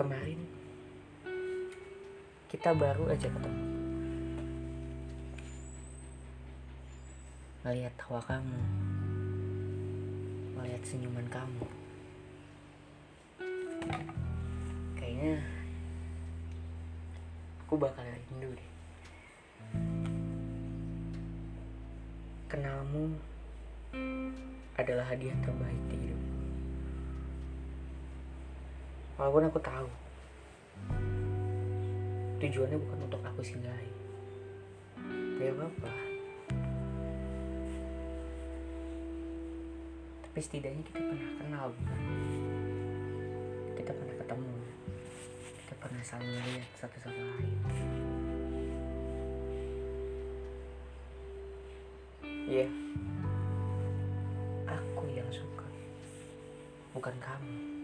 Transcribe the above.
kemarin kita baru aja ketemu. Melihat tawa kamu melihat senyuman kamu. Kayaknya aku bakal rindu deh. Kenalmu adalah hadiah terbaik di walaupun aku tahu tujuannya bukan untuk aku singgahi gak apa-apa. Tapi setidaknya kita pernah kenal bukan? Kita pernah ketemu kita pernah saling melihat satu sama lain. Iya. Aku yang suka bukan kamu